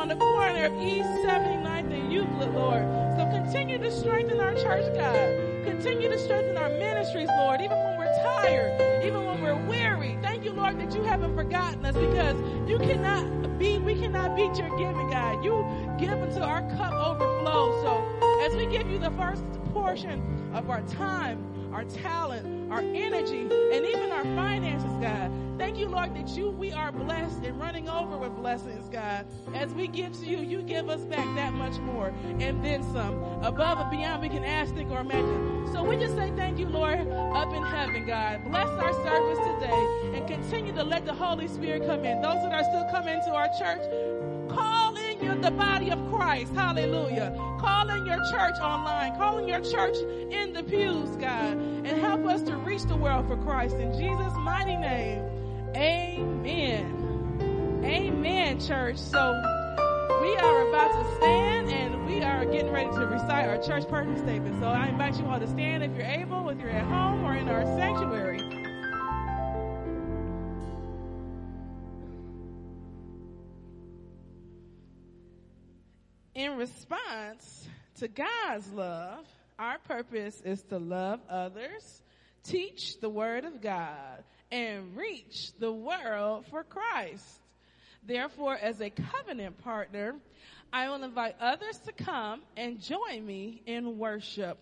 on the corner of East 79th and Euclid, Lord. So continue to strengthen our church, God. Continue to strengthen our ministries, Lord, even when we're tired, even when we're weary. Thank you, Lord, that you haven't forgotten us because you cannot beat, we cannot beat your giving, God. You give until our cup overflows. So as we give you the first portion of our time, our talent, our energy, and even our finances, God. Thank you, Lord, that you, we are blessed and running over with blessings, God. As we give to you, you give us back that much more and then some. Above and beyond we can ask, think, or imagine. So we just say thank you, Lord, up in heaven, God. Bless our service today and continue to let the Holy Spirit come in. Those that are still coming to our church, in the body of Christ. Hallelujah. Calling your church online, calling your church in the pews, God, and help us to reach the world for Christ. In Jesus' mighty name, amen. Amen, church. So we are about to stand and we are getting ready to recite our church purpose statement. So I invite you all to stand if you're able, if you're at home or in our sanctuary. In response to God's love, our purpose is to love others, teach the word of God, and reach the world for Christ. Therefore, as a covenant partner, I will invite others to come and join me in worship.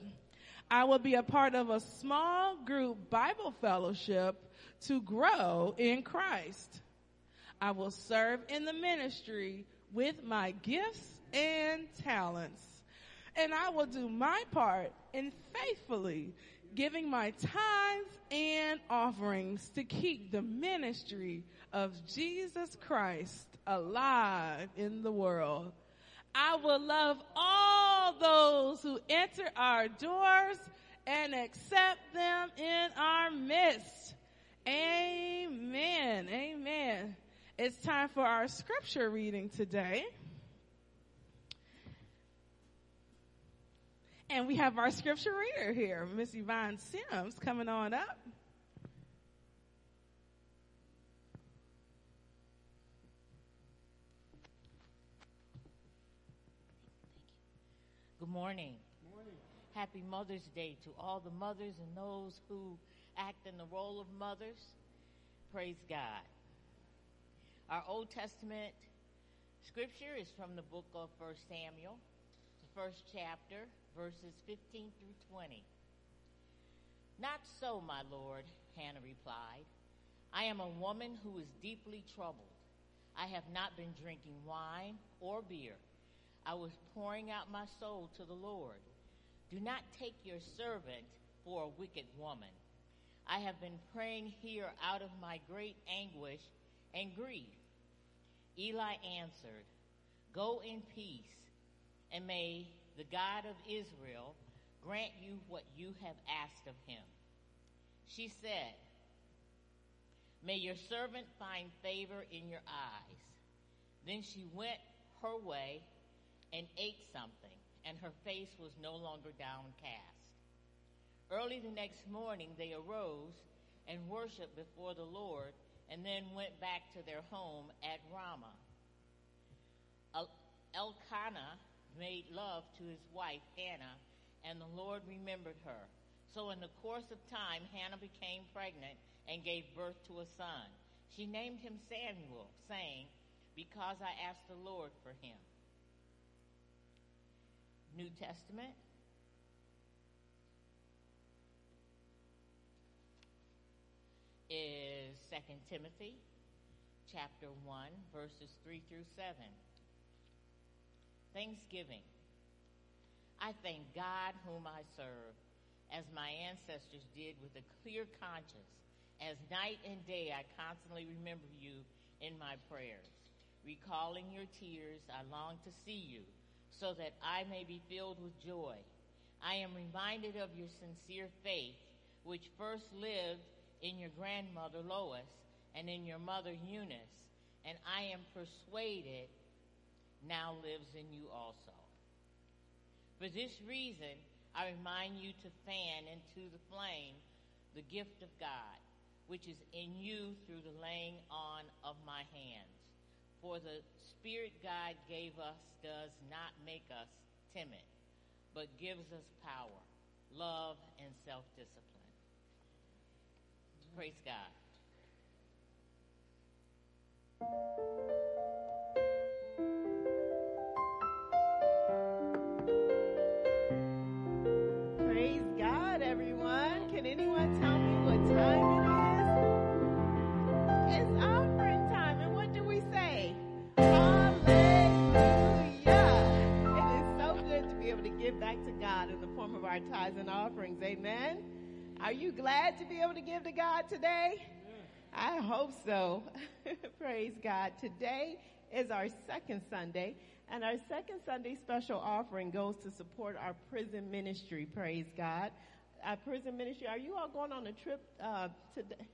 I will be a part of a small group Bible fellowship to grow in Christ. I will serve in the ministry with my gifts and talents. And I will do my part in faithfully giving my tithes and offerings to keep the ministry of Jesus Christ alive in the world. I will love all those who enter our doors and accept them in our midst. Amen. Amen. It's time for our scripture reading today. And we have our scripture reader here, Miss Yvonne Sims, coming on up. Good morning. morning. Happy Mother's Day to all the mothers and those who act in the role of mothers. Praise God. Our Old Testament scripture is from the book of First Samuel, the first chapter, verses 15 through 20. Not so, my lord, Hannah replied. I am a woman who is deeply troubled. I have not been drinking wine or beer. I was pouring out my soul to the Lord. Do not take your servant for a wicked woman. I have been praying here out of my great anguish and grief. Eli answered, Go in peace, and may the God of Israel, grant you what you have asked of him. She said, May your servant find favor in your eyes. Then she went her way and ate something, and her face was no longer downcast. Early the next morning, they arose and worshiped before the Lord, and then went back to their home at Ramah. Elkanah made love to his wife, Hannah, and the Lord remembered her. So in the course of time, Hannah became pregnant and gave birth to a son. She named him Samuel, saying, Because I asked the Lord for him. New Testament. Is 2 Timothy chapter 1 verses 3 through 7. Thanksgiving. I thank God whom I serve, as my ancestors did with a clear conscience. As night and day I constantly remember you in my prayers. Recalling your tears, I long to see you, so that I may be filled with joy. I am reminded of your sincere faith, which first lived in your grandmother Lois and in your mother Eunice, and I am persuaded now lives in you also. For this reason, I remind you to fan into the flame the gift of God, which is in you through the laying on of my hands. For the Spirit God gave us does not make us timid, but gives us power, love, and self discipline. Praise God. Can anyone tell me what time it is? It's offering time. And what do we say? Hallelujah. It is so good to be able to give back to God in the form of our tithes and offerings. Amen. Are you glad to be able to give to God today? I hope so. Praise God. Today is our second Sunday, and our second Sunday special offering goes to support our prison ministry. Praise God. Our prison ministry, are you all going on a trip uh, today?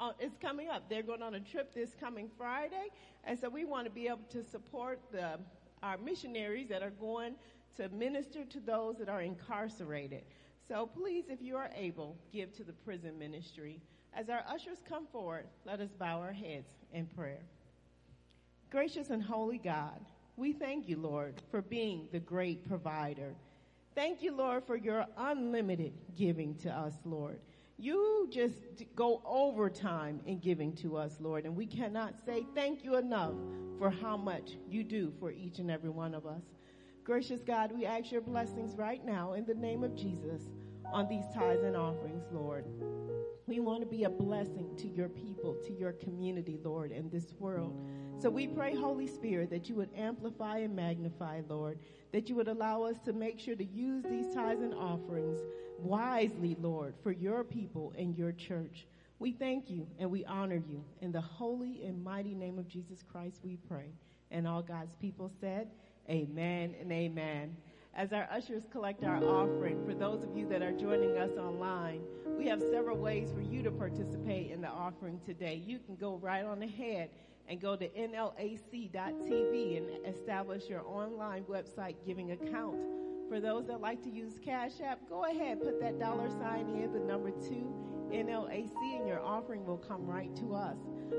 Uh, it's coming up. They're going on a trip this coming Friday, and so we want to be able to support the, our missionaries that are going to minister to those that are incarcerated. So please, if you are able, give to the prison ministry. As our ushers come forward, let us bow our heads in prayer. Gracious and holy God, we thank you, Lord, for being the great provider. Thank you, Lord, for your unlimited giving to us, Lord. You just go overtime in giving to us, Lord, and we cannot say thank you enough for how much you do for each and every one of us. Gracious God, we ask your blessings right now in the name of Jesus on these tithes and offerings, Lord. We want to be a blessing to your people, to your community, Lord, in this world. So we pray, Holy Spirit, that you would amplify and magnify, Lord, that you would allow us to make sure to use these tithes and offerings wisely, Lord, for your people and your church. We thank you and we honor you. In the holy and mighty name of Jesus Christ, we pray. And all God's people said, Amen and amen as our ushers collect our offering. For those of you that are joining us online, we have several ways for you to participate in the offering today. You can go right on ahead and go to nlac.tv and establish your online website giving account. For those that like to use Cash App, go ahead, put that dollar sign in, the number two, NLAC, and your offering will come right to us.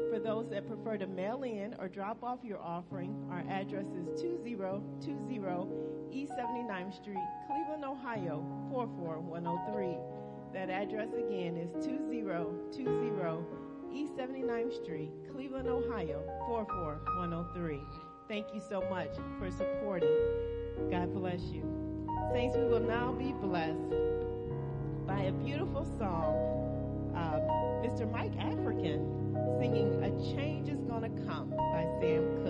For those that prefer to mail in or drop off your offering, our address is 2020 East 79th Street, Cleveland, Ohio 44103. That address again is 2020 East 79th Street, Cleveland, Ohio 44103. Thank you so much for supporting. God bless you. Saints, we will now be blessed by a beautiful song. Uh, Mr. Mike African singing A Change is Gonna Come by Sam Cooke.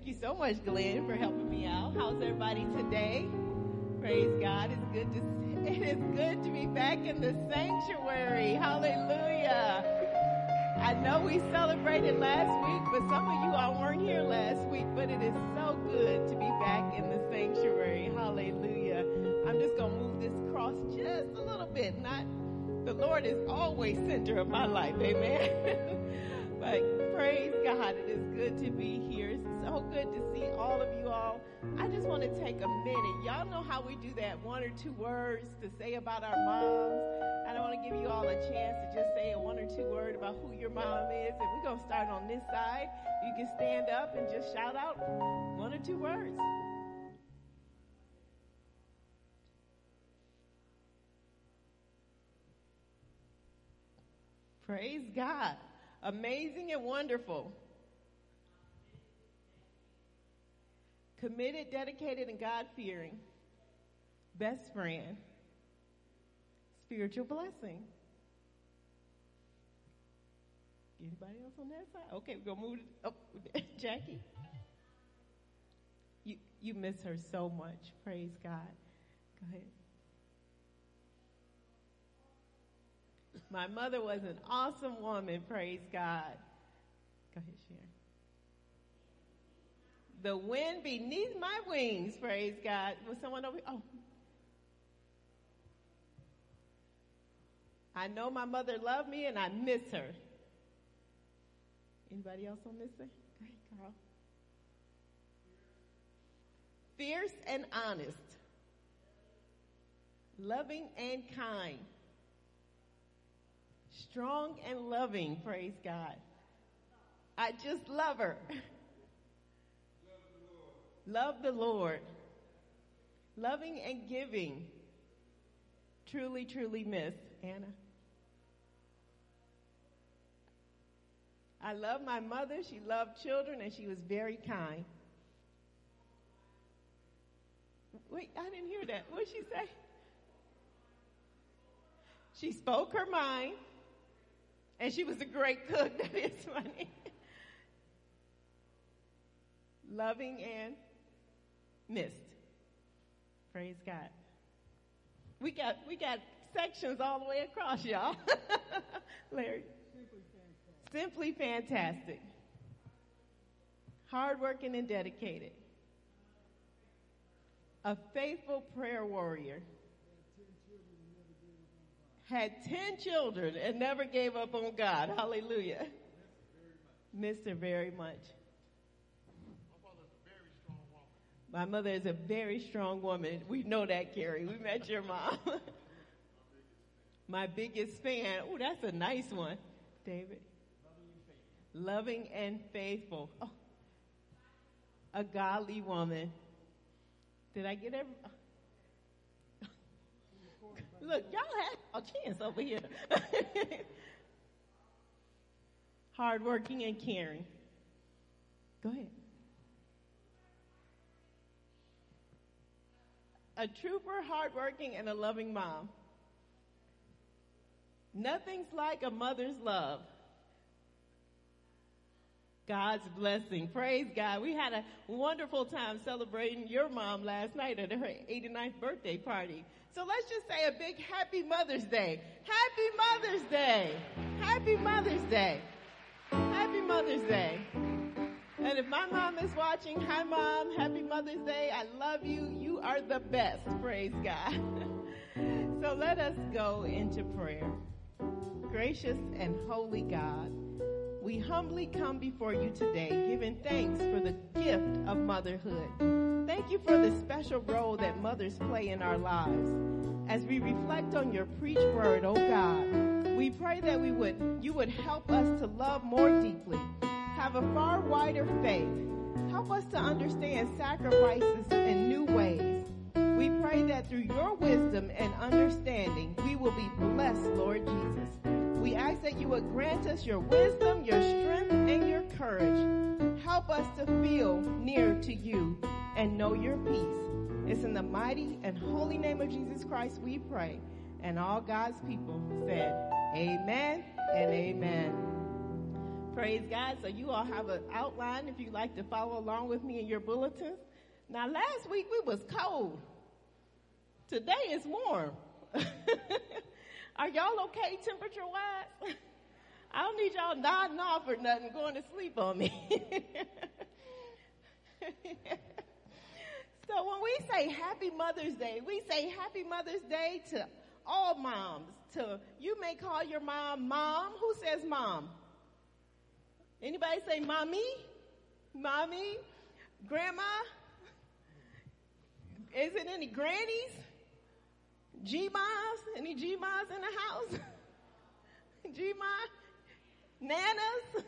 Thank you so much, Glenn, for helping me out. How's everybody today? Praise God. It's good to it is good to be back in the sanctuary. Hallelujah. I know we celebrated last week, but some of you all weren't here last week, but it is so good to be back in the sanctuary. Hallelujah. I'm just going to move this cross just a little bit. Not the Lord is always center of my life. Amen. but praise God. It is good to be here. So good to see all of you all. I just want to take a minute. Y'all know how we do that one or two words to say about our moms. I want to give you all a chance to just say a one or two word about who your mom is. And we're going to start on this side. You can stand up and just shout out one or two words. Praise God. Amazing and wonderful. Committed, dedicated, and God fearing. Best friend. Spiritual blessing. Anybody else on that side? Okay, we're gonna move oh, up. Jackie. You you miss her so much. Praise God. Go ahead. My mother was an awesome woman, praise God. Go ahead, Sharon. The wind beneath my wings, praise God. Was someone over? Oh. I know my mother loved me and I miss her. Anybody else on this thing? Ahead, Carl. Fierce and honest. Loving and kind strong and loving, praise God. I just love her. Love the Lord. Loving and giving. Truly, truly miss. Anna. I love my mother. She loved children and she was very kind. Wait, I didn't hear that. What did she say? She spoke her mind. And she was a great cook. That is funny. Loving and missed. Praise God. We got we got sections all the way across, y'all. Larry. Simply fantastic. Simply fantastic. Hardworking and dedicated. A faithful prayer warrior had 10 children and never gave up on God. Hallelujah. Missed her very much. My mother is a very strong woman. We know that, Carrie. We met your mom. My biggest fan. Oh, that's a nice one, David. Loving and faithful. Oh, a godly woman. Did I get every? Look, y'all have a chance over here. Hardworking and caring. Go ahead. A trooper, hardworking, and a loving mom. Nothing's like a mother's love. God's blessing. Praise God. We had a wonderful time celebrating your mom last night at her 89th birthday party. So let's just say a big happy Mother's Day. Happy Mother's Day. Happy Mother's Day. Happy Mother's Day. And if my mom is watching, hi mom, happy Mother's Day. I love you. You are the best. Praise God. so let us go into prayer. Gracious and holy God, we humbly come before you today, giving thanks for the gift of motherhood. Thank you for the special role that mothers play in our lives. As we reflect on your preached word, oh God, we pray that we would, you would help us to love more deeply, have a far wider faith, help us to understand sacrifices in new ways. We pray that through your wisdom and understanding, we will be blessed, Lord Jesus. We ask that you would grant us your wisdom, your strength, and your courage. Help us to feel near to you and know your peace. It's in the mighty and holy name of Jesus Christ we pray. And all God's people said, Amen and Amen. Praise God. So you all have an outline if you'd like to follow along with me in your bulletins. Now last week we was cold. Today is warm. Are y'all okay temperature wise? I don't need y'all nodding off or nothing, going to sleep on me. so when we say Happy Mother's Day, we say Happy Mother's Day to all moms. To you may call your mom mom. Who says mom? Anybody say mommy? Mommy? Grandma? Is it any grannies? G-moms? Any G-moms in the house? G-mom? Nanas?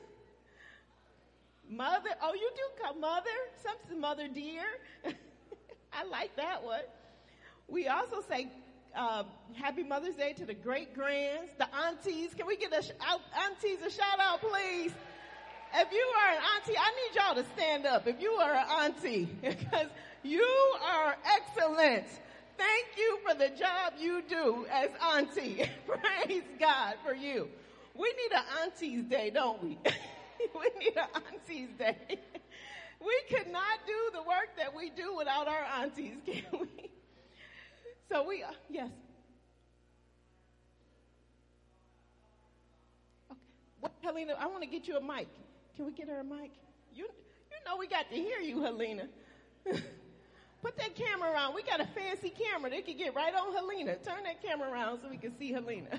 Mother? Oh, you do call mother? Something mother dear. I like that one. We also say uh, Happy Mother's Day to the great grands, the aunties. Can we get a sh- aunties a shout out, please? If you are an auntie, I need y'all to stand up. If you are an auntie, because you are excellent. Thank you for the job you do as auntie. Praise God for you. We need an auntie's day, don't we? we need an auntie's day. we could not do the work that we do without our aunties, can we? So we, uh, yes. Okay. What, Helena, I want to get you a mic. Can we get her a mic? You, you know we got to hear you, Helena. Put that camera around. We got a fancy camera. They can get right on Helena. Turn that camera around so we can see Helena. I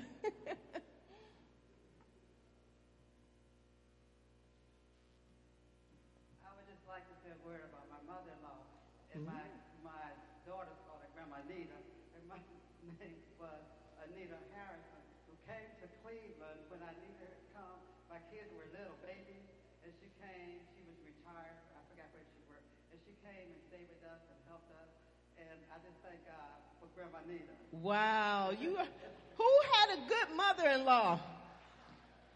would just like to say a word about my mother-in-law and my my daughter's called her Grandma Nita, and my name was Anita Harrison, who came to Cleveland when I needed her to come. My kids were little babies, and she came. She was retired. I forgot where she worked, and she came and stayed with us and helped us. And I just thank God for Grandma wow. You, who had a good mother-in-law?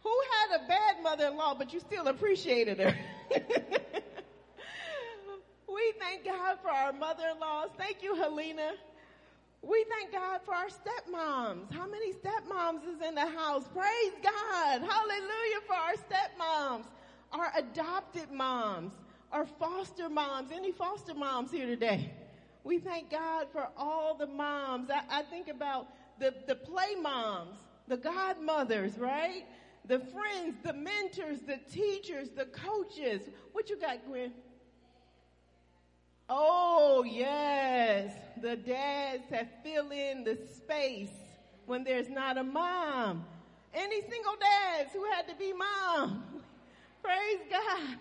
Who had a bad mother-in-law, but you still appreciated her? we thank God for our mother-in-laws. Thank you, Helena. We thank God for our stepmoms. How many stepmoms is in the house? Praise God. Hallelujah for our stepmoms, our adopted moms, our foster moms. Any foster moms here today? We thank God for all the moms. I, I think about the, the play moms, the godmothers, right? The friends, the mentors, the teachers, the coaches. What you got, Gwen? Oh, yes. The dads that fill in the space when there's not a mom. Any single dads who had to be mom. Praise God.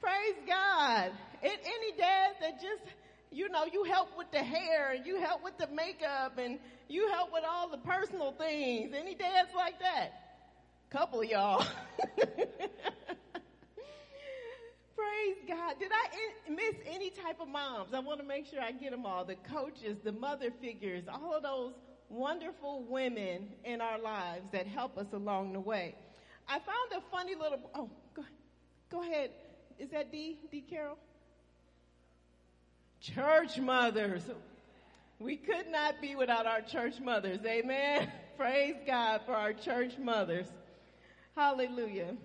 Praise God. And any dads that just, you know, you help with the hair and you help with the makeup and you help with all the personal things. Any dads like that? Couple y'all. Praise God. Did I miss any type of moms? I want to make sure I get them all. The coaches, the mother figures, all of those wonderful women in our lives that help us along the way. I found a funny little, oh, go, ahead. Is that D? D Carol? Church mothers. We could not be without our church mothers. Amen. Praise God for our church mothers. Hallelujah.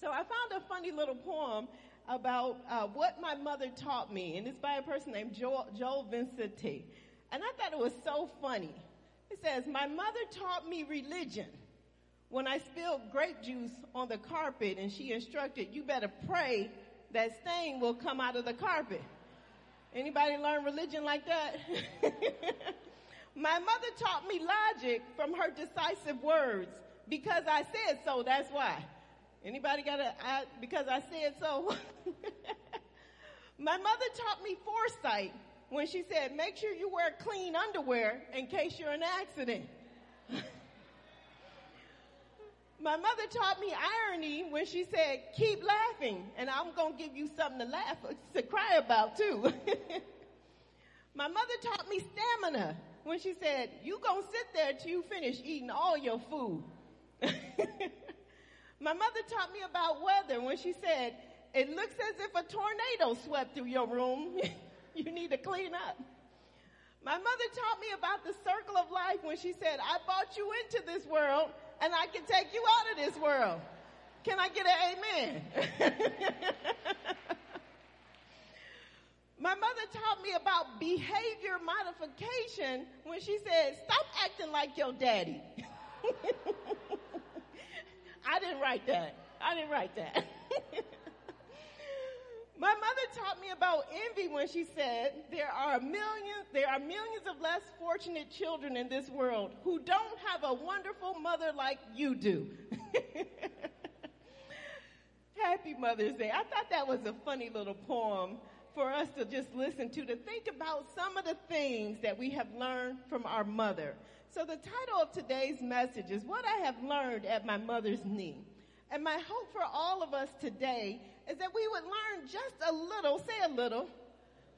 So I found a funny little poem about uh, what my mother taught me, and it's by a person named Joel, Joel Vincenti. And I thought it was so funny. It says, My mother taught me religion when I spilled grape juice on the carpet, and she instructed, You better pray that stain will come out of the carpet. Anybody learn religion like that? My mother taught me logic from her decisive words. Because I said so, that's why. Anybody got a, I, because I said so? My mother taught me foresight when she said, make sure you wear clean underwear in case you're in an accident. My mother taught me irony when she said, keep laughing and I'm going to give you something to laugh, to cry about too. My mother taught me stamina when she said, you going to sit there till you finish eating all your food. My mother taught me about weather when she said, it looks as if a tornado swept through your room. you need to clean up. My mother taught me about the circle of life when she said, I brought you into this world and I can take you out of this world. Can I get an amen? My mother taught me about behavior modification when she said, stop acting like your daddy. I didn't write that. I didn't write that. My mother taught me about envy when she said, there are millions, there are millions of less fortunate children in this world who don't have a wonderful mother like you do. Happy Mother's Day. I thought that was a funny little poem for us to just listen to, to think about some of the things that we have learned from our mother. So the title of today's message is What I Have Learned at My Mother's Knee. And my hope for all of us today is that we would learn just a little, say a little,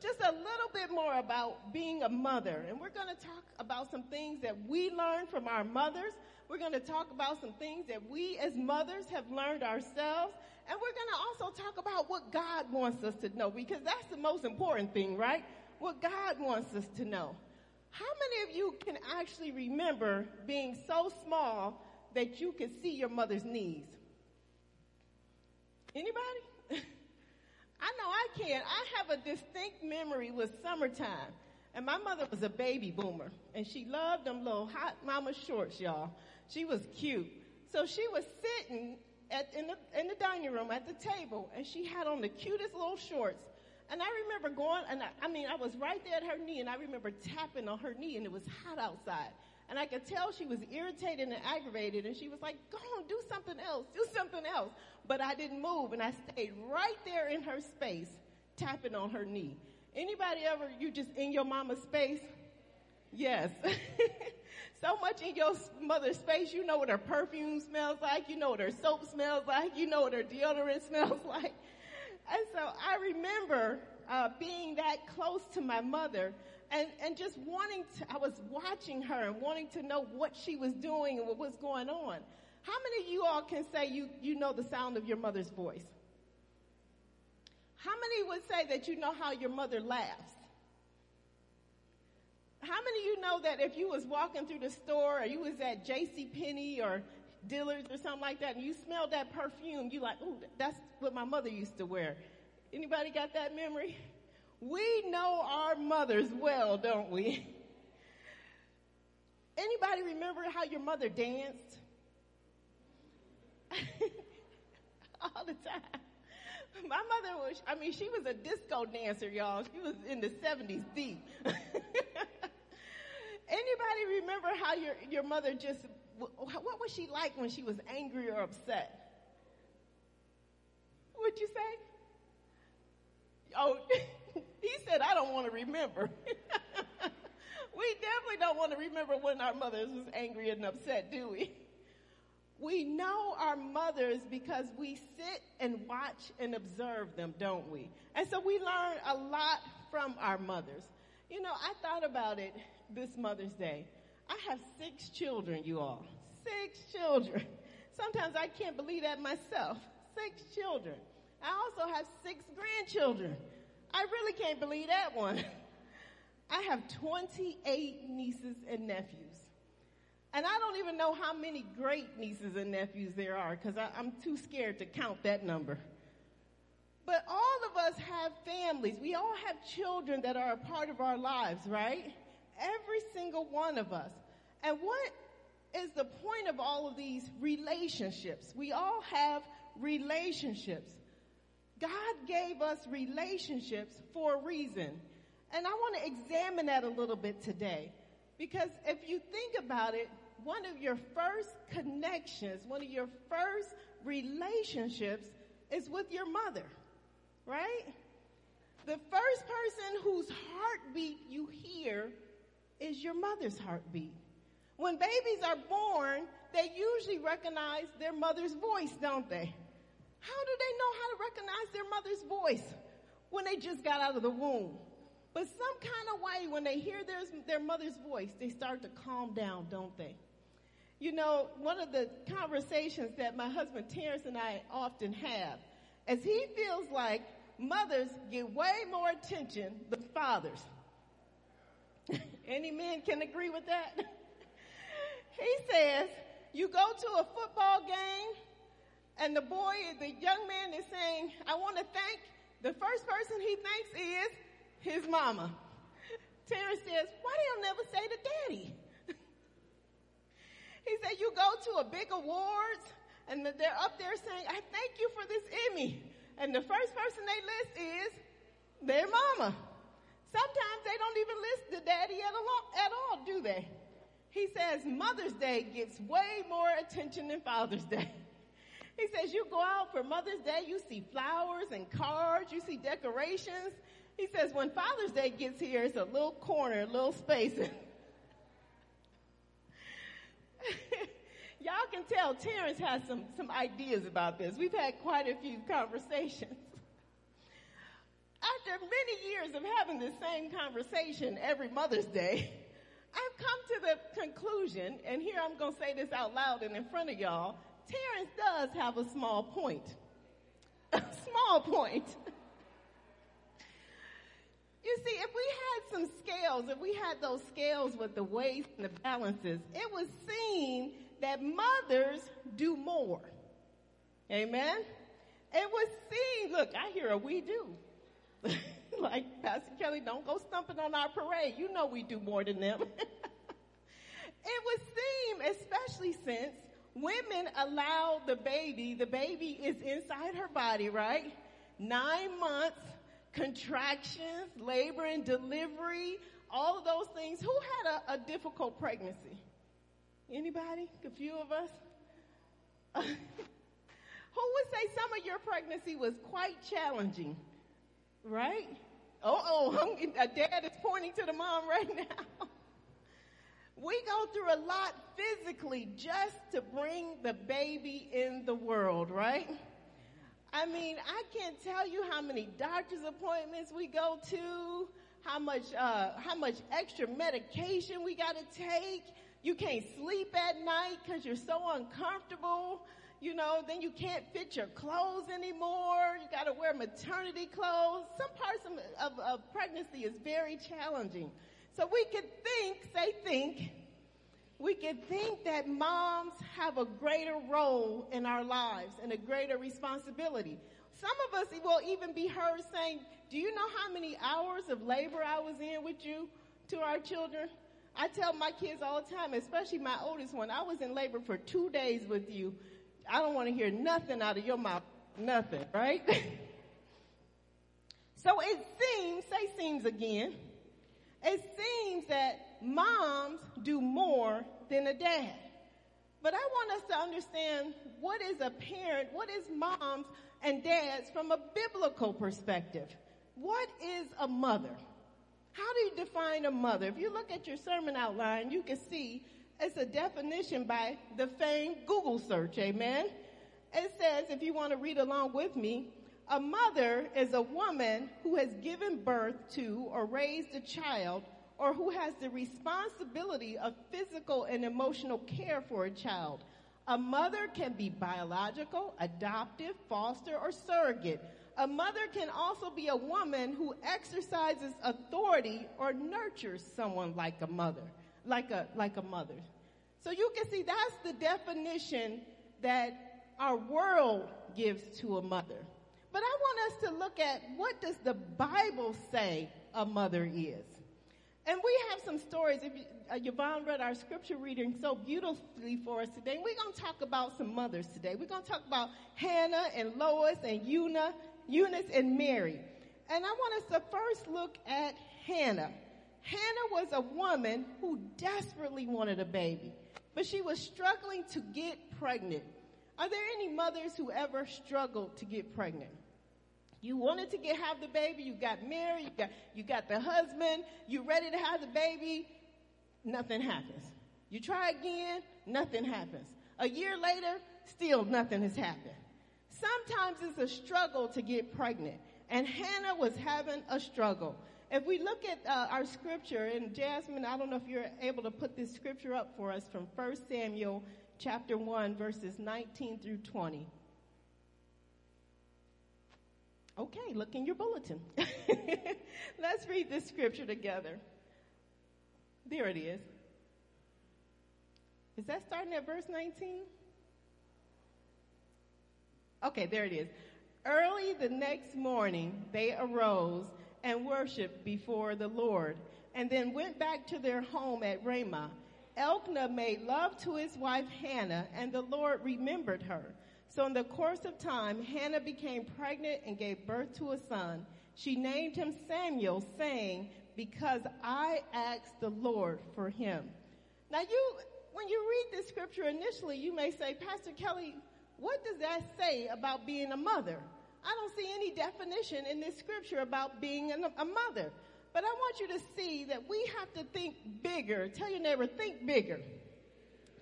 just a little bit more about being a mother. And we're going to talk about some things that we learned from our mothers. We're going to talk about some things that we as mothers have learned ourselves. And we're going to also talk about what God wants us to know because that's the most important thing, right? What God wants us to know. How many of you can actually remember being so small that you could see your mother's knees? Anybody? I know I can. I have a distinct memory with summertime. And my mother was a baby boomer. And she loved them little hot mama shorts, y'all. She was cute. So she was sitting at, in, the, in the dining room at the table, and she had on the cutest little shorts. And I remember going, and I, I mean, I was right there at her knee, and I remember tapping on her knee, and it was hot outside. And I could tell she was irritated and aggravated, and she was like, go on, do something else, do something else. But I didn't move, and I stayed right there in her space, tapping on her knee. Anybody ever, you just in your mama's space? Yes. so much in your mother's space, you know what her perfume smells like, you know what her soap smells like, you know what her deodorant smells like. And so I remember uh, being that close to my mother and, and just wanting to, I was watching her and wanting to know what she was doing and what was going on. How many of you all can say you, you know the sound of your mother's voice? How many would say that you know how your mother laughs? How many of you know that if you was walking through the store or you was at J.C. Penney or Dillard's or something like that and you smelled that perfume, you like, ooh, that's what my mother used to wear. Anybody got that memory? We know our mothers well, don't we? Anybody remember how your mother danced? All the time. My mother was, I mean, she was a disco dancer, y'all. She was in the 70s deep. Anybody remember how your, your mother just, what was she like when she was angry or upset? What'd you say? Oh, he said, I don't want to remember. we definitely don't want to remember when our mothers was angry and upset, do we? We know our mothers because we sit and watch and observe them, don't we? And so we learn a lot from our mothers. You know, I thought about it this Mother's Day. I have six children, you all. Six children. Sometimes I can't believe that myself. Six children. I also have six grandchildren. I really can't believe that one. I have 28 nieces and nephews. And I don't even know how many great nieces and nephews there are because I'm too scared to count that number. But all of us have families. We all have children that are a part of our lives, right? Every single one of us. And what is the point of all of these relationships? We all have relationships. God gave us relationships for a reason. And I want to examine that a little bit today. Because if you think about it, one of your first connections, one of your first relationships is with your mother, right? The first person whose heartbeat you hear is your mother's heartbeat. When babies are born, they usually recognize their mother's voice, don't they? How do they know how to recognize their mother's voice when they just got out of the womb? But some kind of way, when they hear their, their mother's voice, they start to calm down, don't they? You know, one of the conversations that my husband Terrence and I often have is he feels like mothers get way more attention than fathers. Any men can agree with that? he says, you go to a football game And the boy, the young man is saying, I want to thank, the first person he thanks is his mama. Terrence says, why do you never say to daddy? he said, you go to a big awards and they're up there saying, I thank you for this Emmy. And the first person they list is their mama. Sometimes they don't even list the daddy at all, at all, do they? He says Mother's Day gets way more attention than Father's Day. He says you go out for Mother's Day, you see flowers and cards, you see decorations. He says when Father's Day gets here, it's a little corner, a little space. Y'all can tell Terrence has some, some ideas about this. We've had quite a few conversations. After many years of having the same conversation every Mother's Day, I've come to the conclusion, and here I'm going to say this out loud and in front of y'all, Terrence does have a small point. A small point. You see, if we had some scales, if we had those scales with the weights and the balances, it would seem that mothers do more. Amen? It would seem, look, I hear a we do. like Pastor Kelly, don't go stumping on our parade. You know we do more than them. it would seem, especially since women allow the baby, the baby is inside her body, right? Nine months, contractions, labor and delivery, all of those things. Who had a, a difficult pregnancy? Anybody? A few of us? Who would say some of your pregnancy was quite challenging? Right? Oh, oh, a dad is pointing to the mom right now. We go through a lot physically just to bring the baby in the world, right? I mean, I can't tell you how many doctor's appointments we go to, how much, uh, how much extra medication we got to take. You can't sleep at night because you're so uncomfortable. You know, then you can't fit your clothes anymore. You got to wear maternity clothes. Some parts of, of, of pregnancy is very challenging. So we could think, say think, we could think that moms have a greater role in our lives and a greater responsibility. Some of us will even be heard saying, do you know how many hours of labor I was in with you to our children? I tell my kids all the time, especially my oldest one, I was in labor for two days with you. I don't want to hear nothing out of your mouth. Nothing, right? so it seems, say seems again, it seems that moms do more than a dad. But I want us to understand what is a parent, what is moms and dads from a biblical perspective. What is a mother? How do you define a mother? If you look at your sermon outline, you can see it's a definition by the famed Google search, amen? It says, if you want to read along with me, a mother is a woman who has given birth to or raised a child or who has the responsibility of physical and emotional care for a child. A mother can be biological, adoptive, foster, or surrogate. A mother can also be a woman who exercises authority or nurtures someone like a mother, like a, like a mother. So you can see that's the definition that our world gives to a mother. But I want us to look at what does the Bible say a mother is. And we have some stories. If you, uh, Yvonne read our scripture reading so beautifully for us today. We're going to talk about some mothers today. We're going to talk about Hannah and Lois and Una, Eunice and Mary. And I want us to first look at Hannah. Hannah was a woman who desperately wanted a baby, but she was struggling to get pregnant. Are there any mothers who ever struggled to get pregnant? You wanted to get have the baby, you got married, you got you got the husband, You're ready to have the baby, nothing happens. You try again, nothing happens. A year later, still nothing has happened. Sometimes it's a struggle to get pregnant, and Hannah was having a struggle. If we look at uh, our scripture, and Jasmine, I don't know if you're able to put this scripture up for us from 1 Samuel chapter 1, verses 19 through 20. Okay, look in your bulletin. Let's read this scripture together. There it is. Is that starting at verse 19? Okay, there it is. Early the next morning, they arose and worshiped before the Lord, and then went back to their home at Ramah. Elkanah made love to his wife Hannah, and the Lord remembered her. So in the course of time, Hannah became pregnant and gave birth to a son. She named him Samuel, saying, because I asked the Lord for him. Now you, when you read this scripture initially, you may say, Pastor Kelly, what does that say about being a mother? I don't see any definition in this scripture about being a mother. But I want you to see that we have to think bigger. Tell your neighbor, think bigger.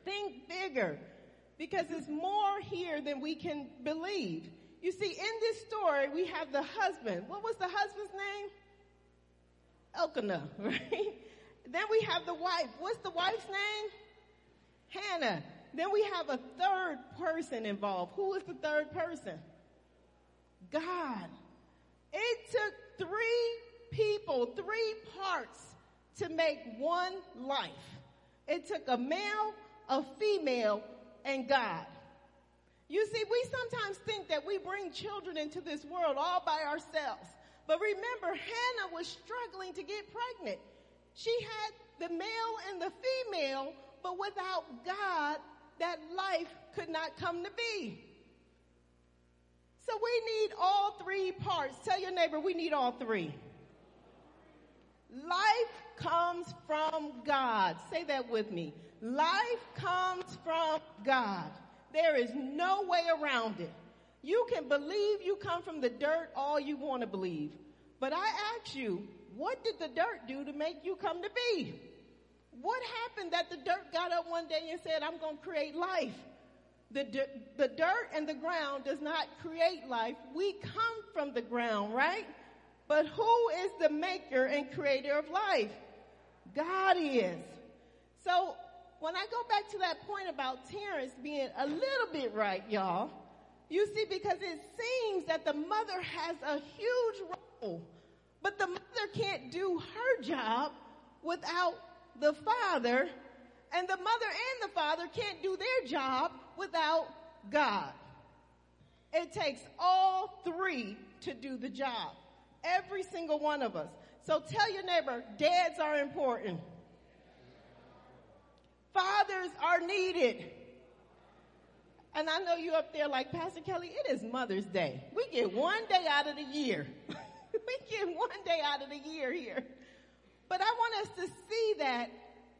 Think bigger. Because there's more here than we can believe. You see, in this story, we have the husband. What was the husband's name? Elkanah, right? Then we have the wife. What's the wife's name? Hannah. Then we have a third person involved. Who is the third person? God. It took three people, three parts to make one life. It took a male, a female, and God. You see, we sometimes think that we bring children into this world all by ourselves. But remember, Hannah was struggling to get pregnant. She had the male and the female, but without God, that life could not come to be. So we need all three parts. Tell your neighbor we need all three. Life comes from God. Say that with me. Life comes from God. There is no way around it. You can believe you come from the dirt all you want to believe. But I ask you, what did the dirt do to make you come to be? What happened that the dirt got up one day and said, I'm going to create life? The, the dirt and the ground does not create life. We come from the ground, right? But who is the maker and creator of life? God is. So when I go back to that point about Terrence being a little bit right, y'all, you see, because it seems that the mother has a huge role, but the mother can't do her job without the father, and the mother and the father can't do their job without God. It takes all three to do the job. Every single one of us. So tell your neighbor, dads are important. Fathers are needed. And I know you up there like, Pastor Kelly, it is Mother's Day. We get one day out of the year. we get one day out of the year here. But I want us to see that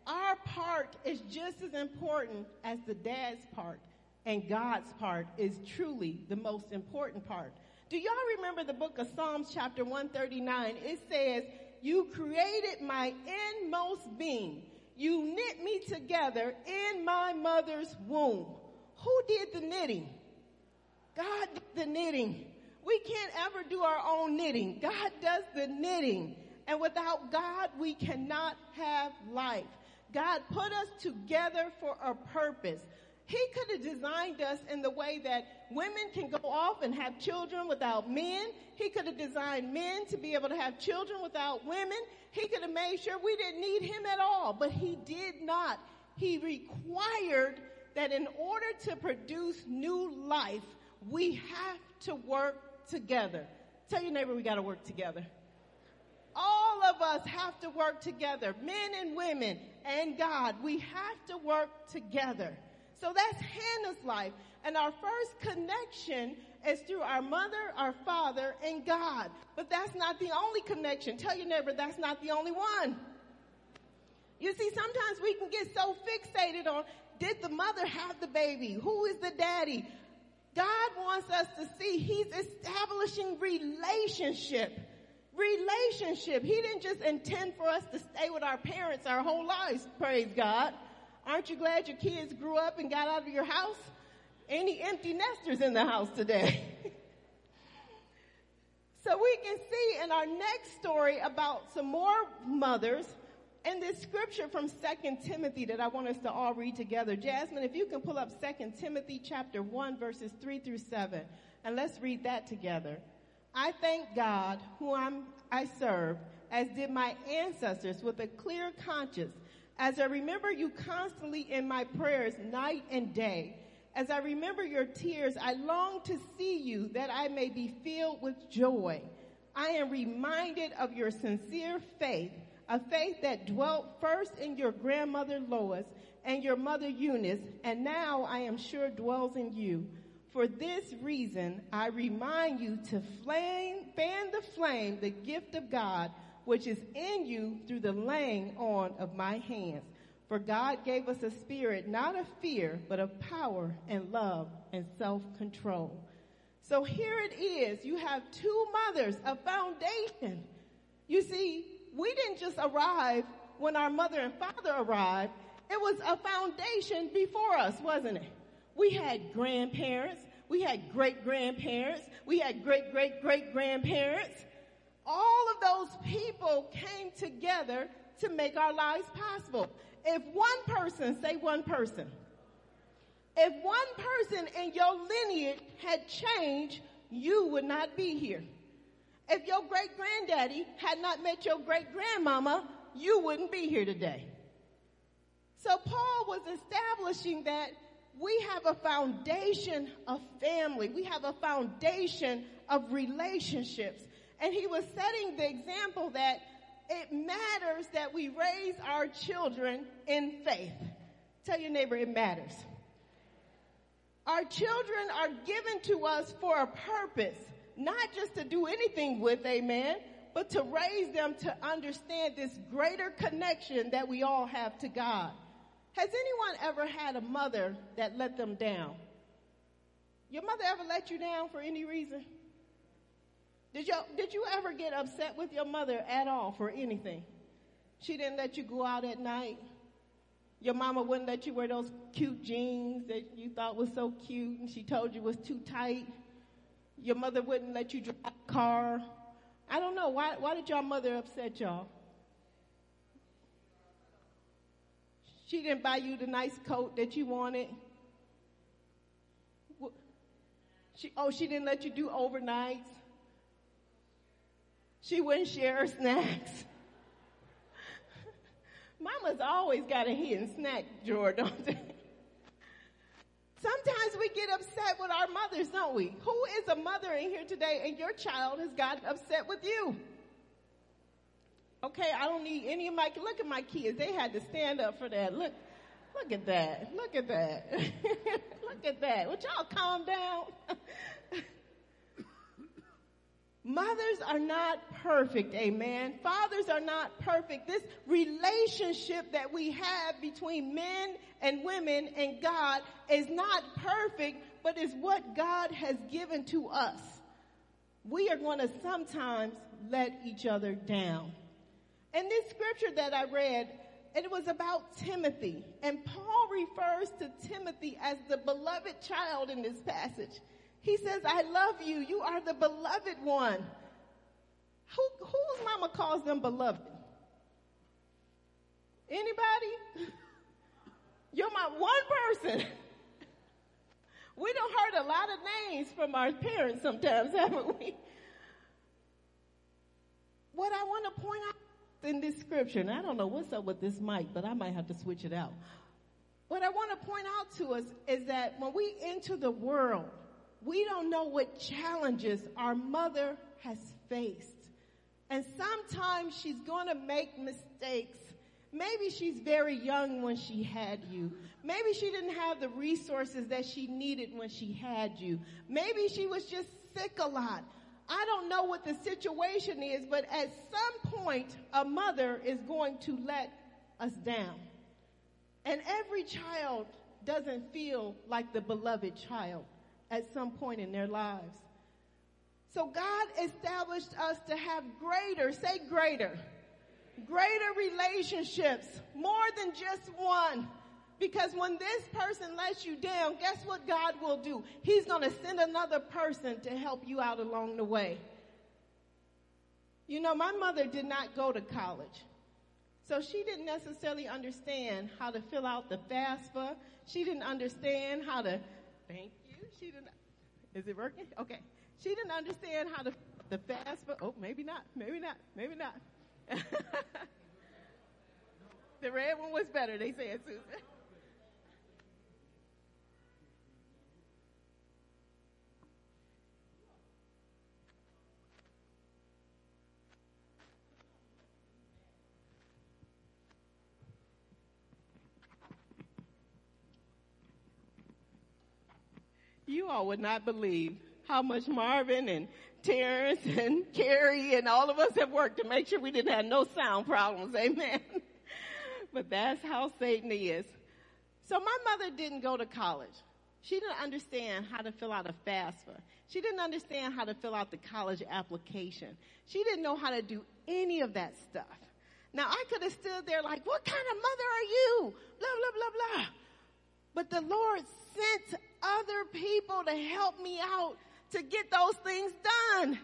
our part is just as important as the dad's part, and God's part is truly the most important part. Do y'all remember the book of Psalms, chapter 139? It says, You created my inmost being. You knit me together in my mother's womb. Who did the knitting? God did the knitting. We can't ever do our own knitting. God does the knitting. And without God, we cannot have life. God put us together for a purpose. He could have designed us in the way that women can go off and have children without men. He could have designed men to be able to have children without women. He could have made sure we didn't need him at all, but he did not. He required that in order to produce new life, we have to work together. Tell your neighbor we got to work together. All of us have to work together, men and women and God. We have to work together. So that's Hannah's life. And our first connection is through our mother, our father, and God. But that's not the only connection. Tell your neighbor that's not the only one. You see, sometimes we can get so fixated on did the mother have the baby? Who is the daddy? God wants us to see He's establishing relationship. Relationship. He didn't just intend for us to stay with our parents our whole lives, praise God. Aren't you glad your kids grew up and got out of your house? Any empty nesters in the house today? so we can see in our next story about some more mothers and this scripture from Second Timothy that I want us to all read together. Jasmine, if you can pull up Second Timothy chapter 1 verses 3 through 7 and let's read that together. I thank God who I'm, I serve as did my ancestors with a clear conscience as I remember you constantly in my prayers night and day. As I remember your tears, I long to see you that I may be filled with joy. I am reminded of your sincere faith, a faith that dwelt first in your grandmother Lois and your mother Eunice, and now I am sure dwells in you. For this reason, I remind you to flame, fan the flame, the gift of God, which is in you through the laying on of my hands. For God gave us a spirit not of fear, but of power and love and self-control. So here it is. You have two mothers, a foundation. You see, we didn't just arrive when our mother and father arrived. It was a foundation before us, wasn't it? We had grandparents. We had great grandparents. We had great great great grandparents. All of those people came together to make our lives possible. If one person, say one person, if one person in your lineage had changed, you would not be here. If your great granddaddy had not met your great grandmama, you wouldn't be here today. So Paul was establishing that we have a foundation of family. We have a foundation of relationships. And he was setting the example that it matters that we raise our children in faith. Tell your neighbor it matters. Our children are given to us for a purpose, not just to do anything with, amen, but to raise them to understand this greater connection that we all have to God. Has anyone ever had a mother that let them down? Your mother ever let you down for any reason? Did you, did you ever get upset with your mother at all for anything? She didn't let you go out at night. Your mama wouldn't let you wear those cute jeans that you thought was so cute and she told you was too tight. Your mother wouldn't let you drive a car. I don't know. Why, why did your mother upset y'all? She didn't buy you the nice coat that you wanted. She, oh, she didn't let you do overnights. She wouldn't share her snacks. Mama's always got a hidden snack drawer, don't they? Sometimes we get upset with our mothers, don't we? Who is a mother in here today and your child has gotten upset with you? Okay, I don't need any of my, look at my kids. They had to stand up for that. Look, look at that. Look at that. look at that. Would y'all calm down? Mothers are not perfect, amen. Fathers are not perfect. This relationship that we have between men and women and God is not perfect, but is what God has given to us. We are going to sometimes let each other down. And this scripture that I read, it was about Timothy. And Paul refers to Timothy as the beloved child in this passage. He says, I love you. You are the beloved one. Who, whose mama calls them beloved? Anybody? You're my one person. We don't heard a lot of names from our parents sometimes, haven't we? What I want to point out in this scripture, and I don't know what's up with this mic, but I might have to switch it out. What I want to point out to us is that when we enter the world, we don't know what challenges our mother has faced. And sometimes she's going to make mistakes. Maybe she's very young when she had you. Maybe she didn't have the resources that she needed when she had you. Maybe she was just sick a lot. I don't know what the situation is, but at some point, a mother is going to let us down. And every child doesn't feel like the beloved child at some point in their lives. So God established us to have greater, say greater, greater relationships, more than just one. Because when this person lets you down, guess what God will do? He's going to send another person to help you out along the way. You know, my mother did not go to college. So she didn't necessarily understand how to fill out the FAFSA. She didn't understand how to. She didn't, is it working? Okay. She didn't understand how the the FAFSA, oh, maybe not, maybe not, maybe not. the red one was better, they said, Susan. You all would not believe how much Marvin and Terrence and Carrie and all of us have worked to make sure we didn't have no sound problems. Amen. but that's how Satan is. So my mother didn't go to college. She didn't understand how to fill out a FAFSA. She didn't understand how to fill out the college application. She didn't know how to do any of that stuff. Now I could have stood there like, what kind of mother are you? Blah, blah, blah, blah. But the Lord sent other people to help me out to get those things done.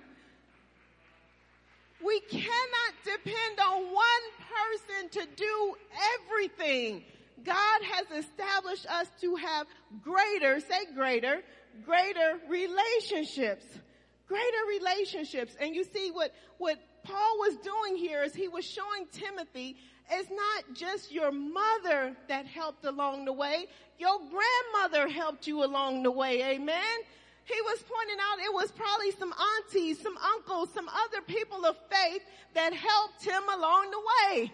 We cannot depend on one person to do everything. God has established us to have greater, say greater, greater relationships. Greater relationships. And you see what, what Paul was doing here is he was showing Timothy it's not just your mother that helped along the way. Your grandmother helped you along the way. Amen. He was pointing out it was probably some aunties, some uncles, some other people of faith that helped him along the way.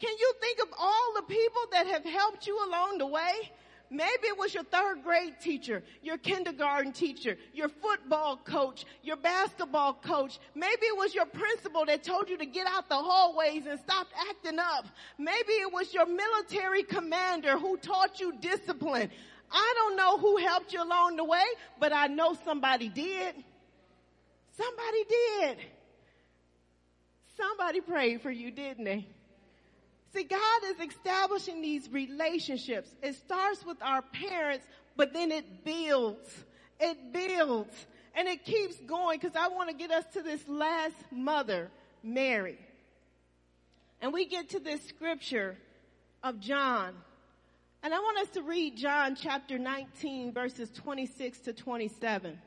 Can you think of all the people that have helped you along the way? Maybe it was your third grade teacher, your kindergarten teacher, your football coach, your basketball coach. Maybe it was your principal that told you to get out the hallways and stop acting up. Maybe it was your military commander who taught you discipline. I don't know who helped you along the way, but I know somebody did. Somebody did. Somebody prayed for you, didn't they? See, God is establishing these relationships. It starts with our parents, but then it builds. It builds. And it keeps going because I want to get us to this last mother, Mary. And we get to this scripture of John. And I want us to read John chapter 19 verses 26 to 27.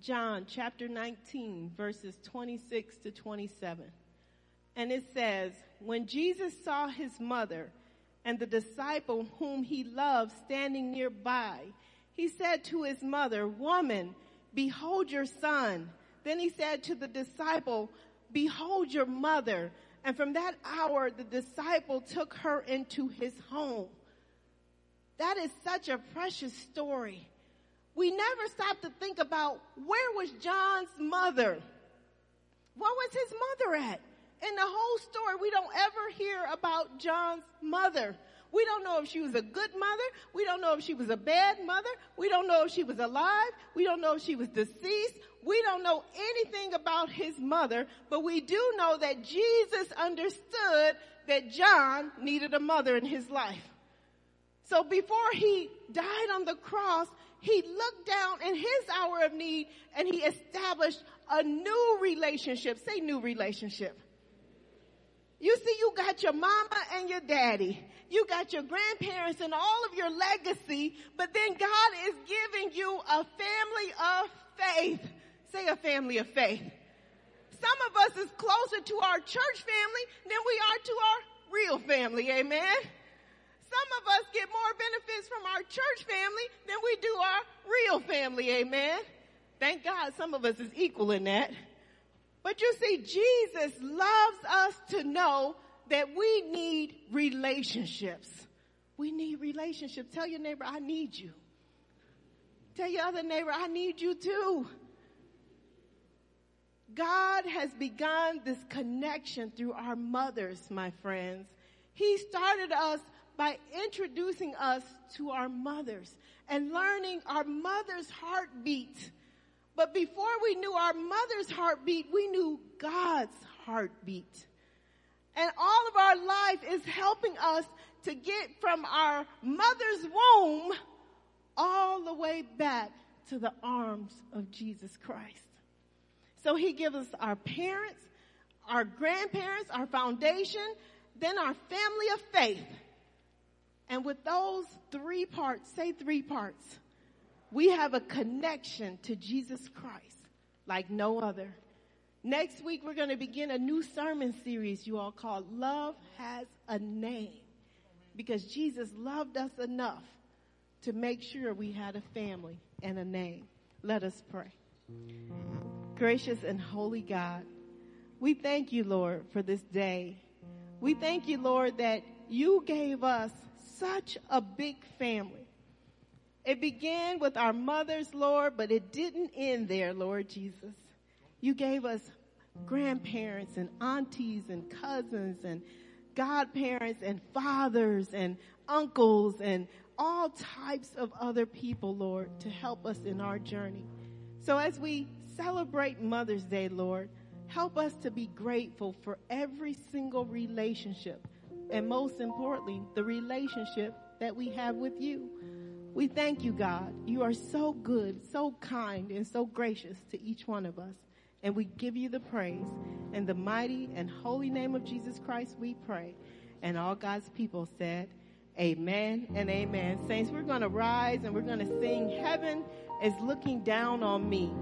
John chapter 19 verses 26 to 27. And it says, when Jesus saw his mother and the disciple whom he loved standing nearby, he said to his mother, woman, behold your son. Then he said to the disciple, behold your mother. And from that hour, the disciple took her into his home. That is such a precious story we never stop to think about where was John's mother? What was his mother at? In the whole story, we don't ever hear about John's mother. We don't know if she was a good mother. We don't know if she was a bad mother. We don't know if she was alive. We don't know if she was deceased. We don't know anything about his mother, but we do know that Jesus understood that John needed a mother in his life. So before he died on the cross, he looked down in his hour of need and he established a new relationship. Say new relationship. You see, you got your mama and your daddy. You got your grandparents and all of your legacy, but then God is giving you a family of faith. Say a family of faith. Some of us is closer to our church family than we are to our real family. Amen. Some of us get more benefits from our church family than we do our real family. Amen. Thank God some of us is equal in that. But you see, Jesus loves us to know that we need relationships. We need relationships. Tell your neighbor, I need you. Tell your other neighbor, I need you too. God has begun this connection through our mothers, my friends. He started us by introducing us to our mothers and learning our mother's heartbeat. But before we knew our mother's heartbeat, we knew God's heartbeat. And all of our life is helping us to get from our mother's womb all the way back to the arms of Jesus Christ. So he gives us our parents, our grandparents, our foundation, then our family of faith. And with those three parts, say three parts, we have a connection to Jesus Christ like no other. Next week, we're going to begin a new sermon series you all called Love Has a Name because Jesus loved us enough to make sure we had a family and a name. Let us pray. Gracious and holy God, we thank you, Lord, for this day. We thank you, Lord, that you gave us such a big family. It began with our mothers, Lord, but it didn't end there, Lord Jesus. You gave us grandparents and aunties and cousins and godparents and fathers and uncles and all types of other people, Lord, to help us in our journey. So as we celebrate Mother's Day, Lord, help us to be grateful for every single relationship. And most importantly, the relationship that we have with you. We thank you, God. You are so good, so kind, and so gracious to each one of us. And we give you the praise. In the mighty and holy name of Jesus Christ, we pray. And all God's people said, Amen and amen. Saints, we're going to rise and we're going to sing Heaven is Looking Down on Me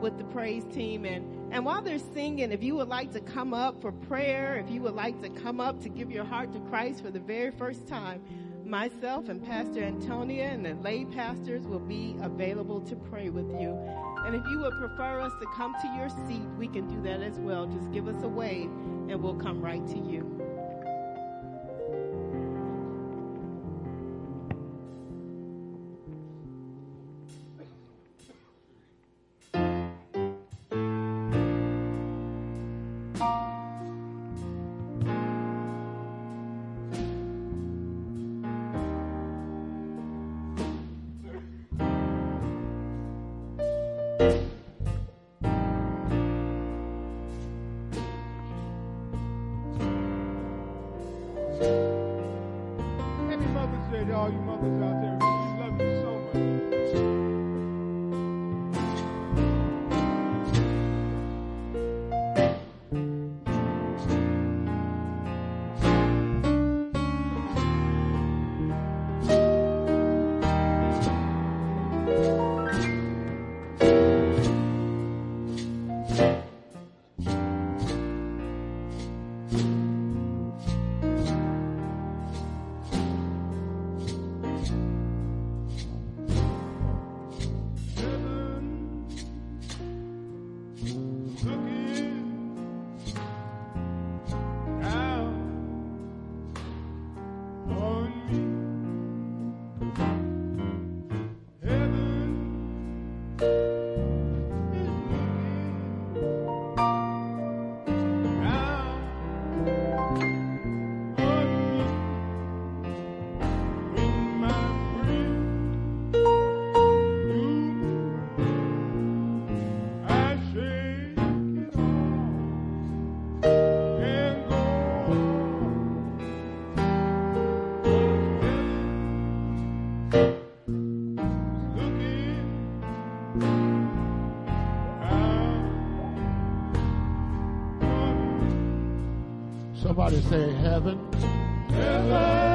with the praise team. And, and while they're singing, if you would like to come up for prayer, if you would like to come up to give your heart to Christ for the very first time, myself and Pastor Antonia and the lay pastors will be available to pray with you. And if you would prefer us to come to your seat, we can do that as well. Just give us a wave and we'll come right to you. Somebody say heaven. is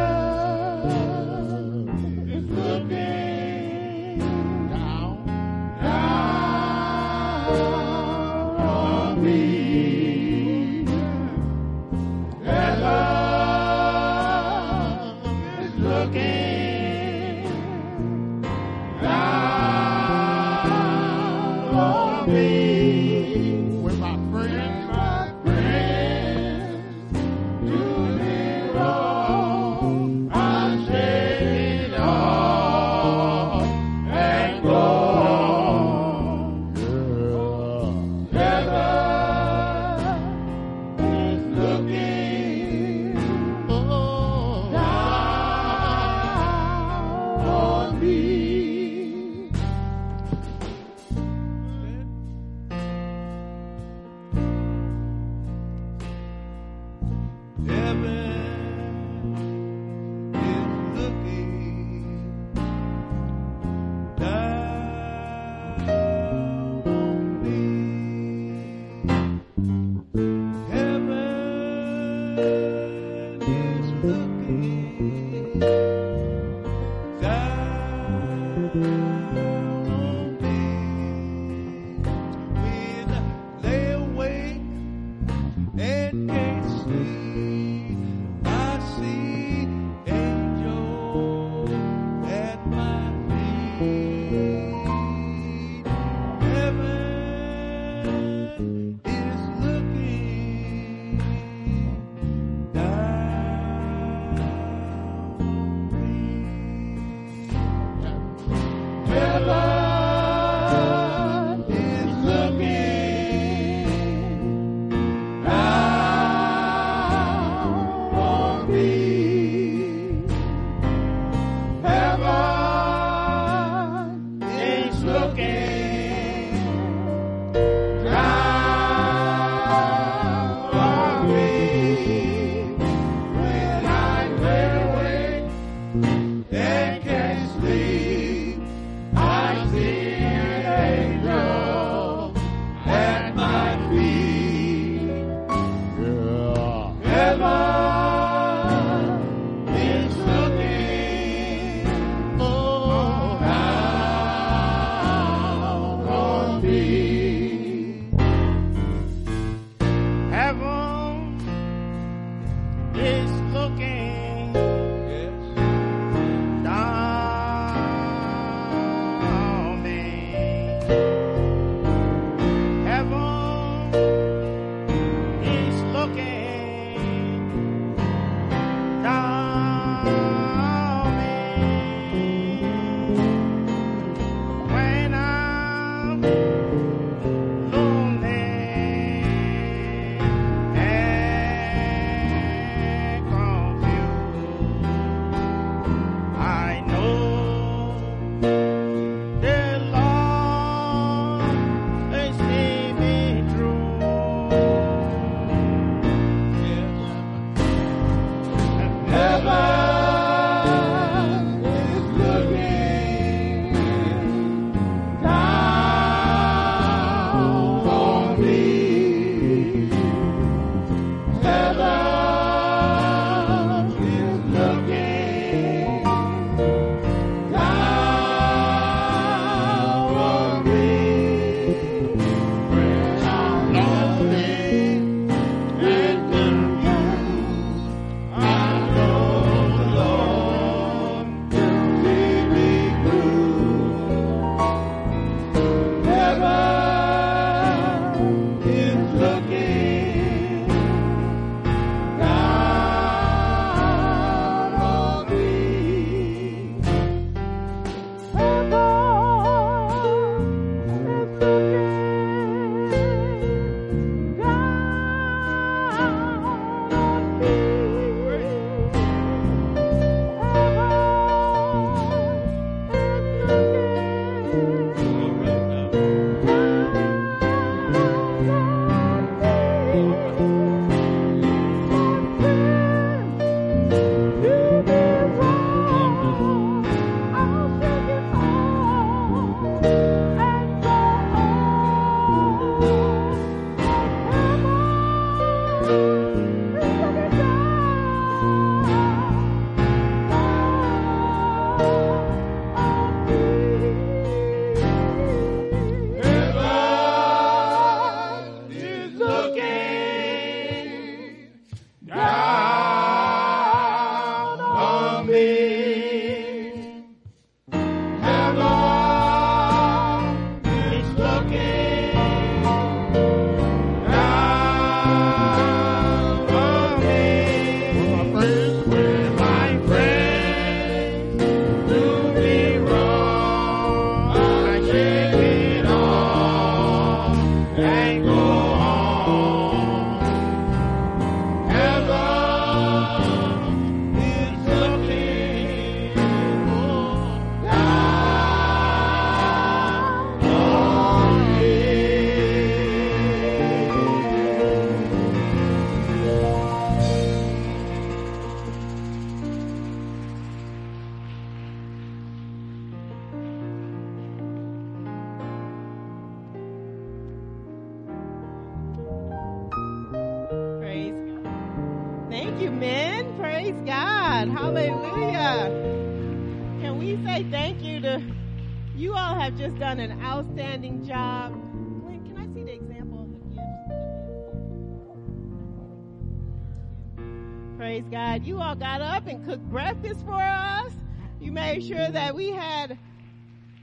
God. You all got up and cooked breakfast for us. You made sure that we had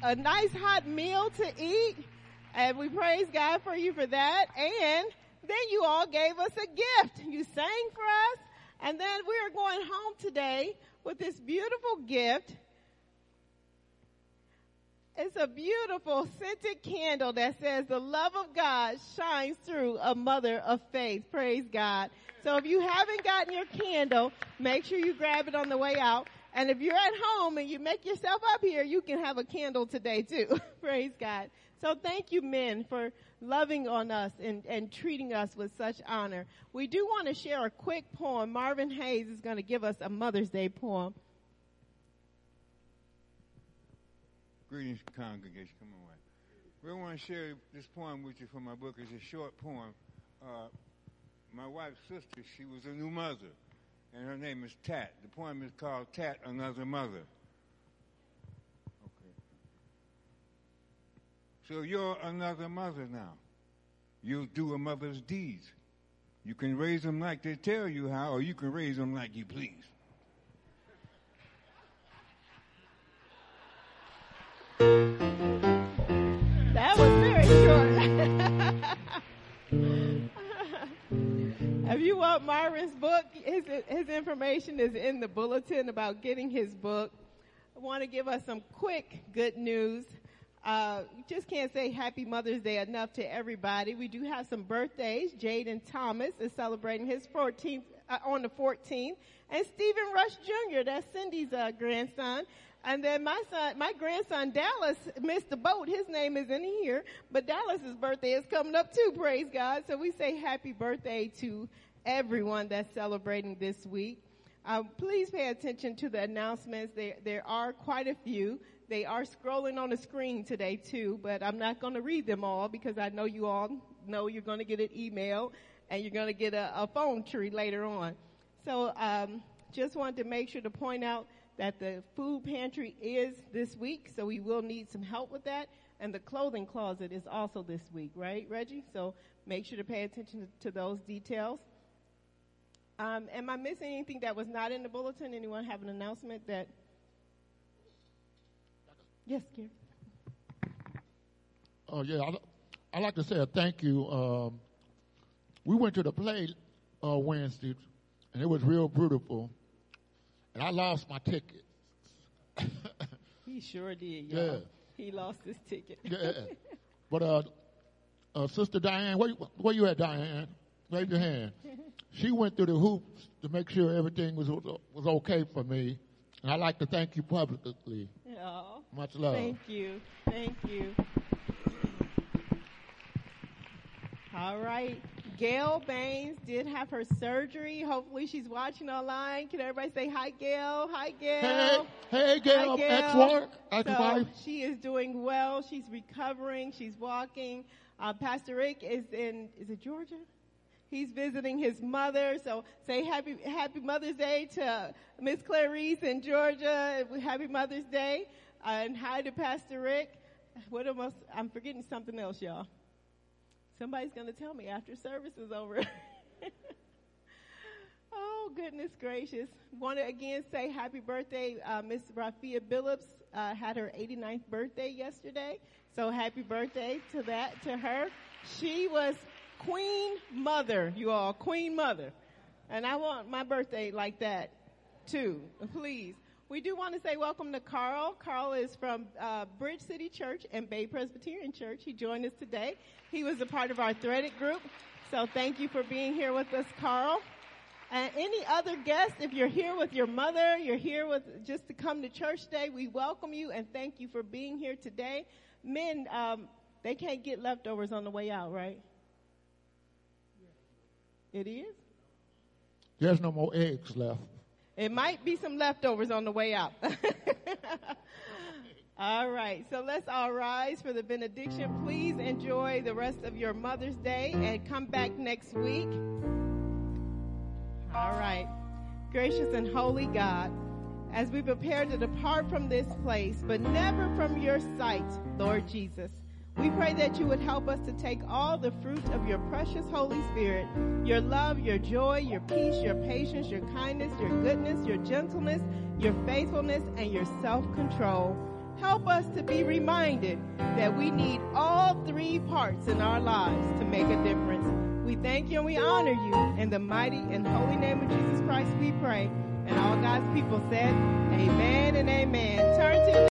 a nice hot meal to eat. And we praise God for you for that. And then you all gave us a gift. You sang for us. And then we are going home today with this beautiful gift. It's a beautiful scented candle that says the love of God shines through a mother of faith. Praise God. So if you haven't gotten your candle, make sure you grab it on the way out. And if you're at home and you make yourself up here, you can have a candle today too. Praise God. So thank you men for loving on us and, and treating us with such honor. We do want to share a quick poem. Marvin Hayes is going to give us a Mother's Day poem. Greetings, congregation. Come on. We want to share this poem with you from my book. It's a short poem. Uh, my wife's sister, she was a new mother, and her name is Tat. The poem is called Tat, Another Mother. Okay. So you're another mother now. You'll do a mother's deeds. You can raise them like they tell you how, or you can raise them like you please. Myron's book, his, his information is in the bulletin about getting his book. I want to give us some quick good news. Uh, just can't say Happy Mother's Day enough to everybody. We do have some birthdays. Jaden Thomas is celebrating his 14th uh, on the 14th, and Stephen Rush Jr. That's Cindy's uh, grandson. And then my son, my grandson Dallas missed the boat. His name isn't here, but Dallas's birthday is coming up too. Praise God! So we say happy birthday to everyone that's celebrating this week. Uh, please pay attention to the announcements. There, there are quite a few. They are scrolling on the screen today too, but I'm not going to read them all because I know you all know you're going to get an email and you're going to get a, a, phone tree later on. So, um, just wanted to make sure to point out that the food pantry is this week, so we will need some help with that. And the clothing closet is also this week, right, Reggie? So make sure to pay attention to those details. Um, am I missing anything that was not in the bulletin? Anyone have an announcement that? Yes, Gary. Oh yeah, I, would like to say a thank you. Um, we went to the play uh, Wednesday, and it was real beautiful. And I lost my ticket. he sure did. Y'all. Yeah, he lost his ticket. yeah, but uh, uh, Sister Diane, where, where you at, Diane? Raise your hand. She went through the hoops to make sure everything was was okay for me, and I'd like to thank you publicly. Oh, Much love. Thank you. Thank you. All right. Gail Baines did have her surgery. Hopefully she's watching online. Can everybody say hi, Gail? Hi, Gail. Hey, hey, Gail. Hi, Gail. Ex-wife. So she is doing well. She's recovering. She's walking. Uh, Pastor Rick is in, is it Georgia? He's visiting his mother. So say happy, happy Mother's Day to Miss Clarice in Georgia. Happy Mother's Day. Uh, and hi to Pastor Rick. What I, I'm forgetting something else, y'all. Somebody's going to tell me after service is over. oh, goodness gracious. Want to again say happy birthday. Uh, Miss Rafia Billups uh, had her 89th birthday yesterday. So happy birthday to that, to her. She was Queen Mother, you all, Queen Mother. And I want my birthday like that too, please. We do want to say welcome to Carl. Carl is from uh, Bridge City Church and Bay Presbyterian Church. He joined us today. He was a part of our threaded group. So thank you for being here with us, Carl. And any other guests, if you're here with your mother, you're here with just to come to church today, we welcome you and thank you for being here today. Men, um, they can't get leftovers on the way out, right? It is? There's no more eggs left. It might be some leftovers on the way out. all right, so let's all rise for the benediction. Please enjoy the rest of your Mother's Day and come back next week. All right. Gracious and holy God, as we prepare to depart from this place, but never from your sight, Lord Jesus. We pray that you would help us to take all the fruit of your precious Holy Spirit, your love, your joy, your peace, your patience, your kindness, your goodness, your gentleness, your faithfulness, and your self-control. Help us to be reminded that we need all three parts in our lives to make a difference. We thank you and we honor you. In the mighty and holy name of Jesus Christ we pray. And all God's people said, Amen and amen. Turn to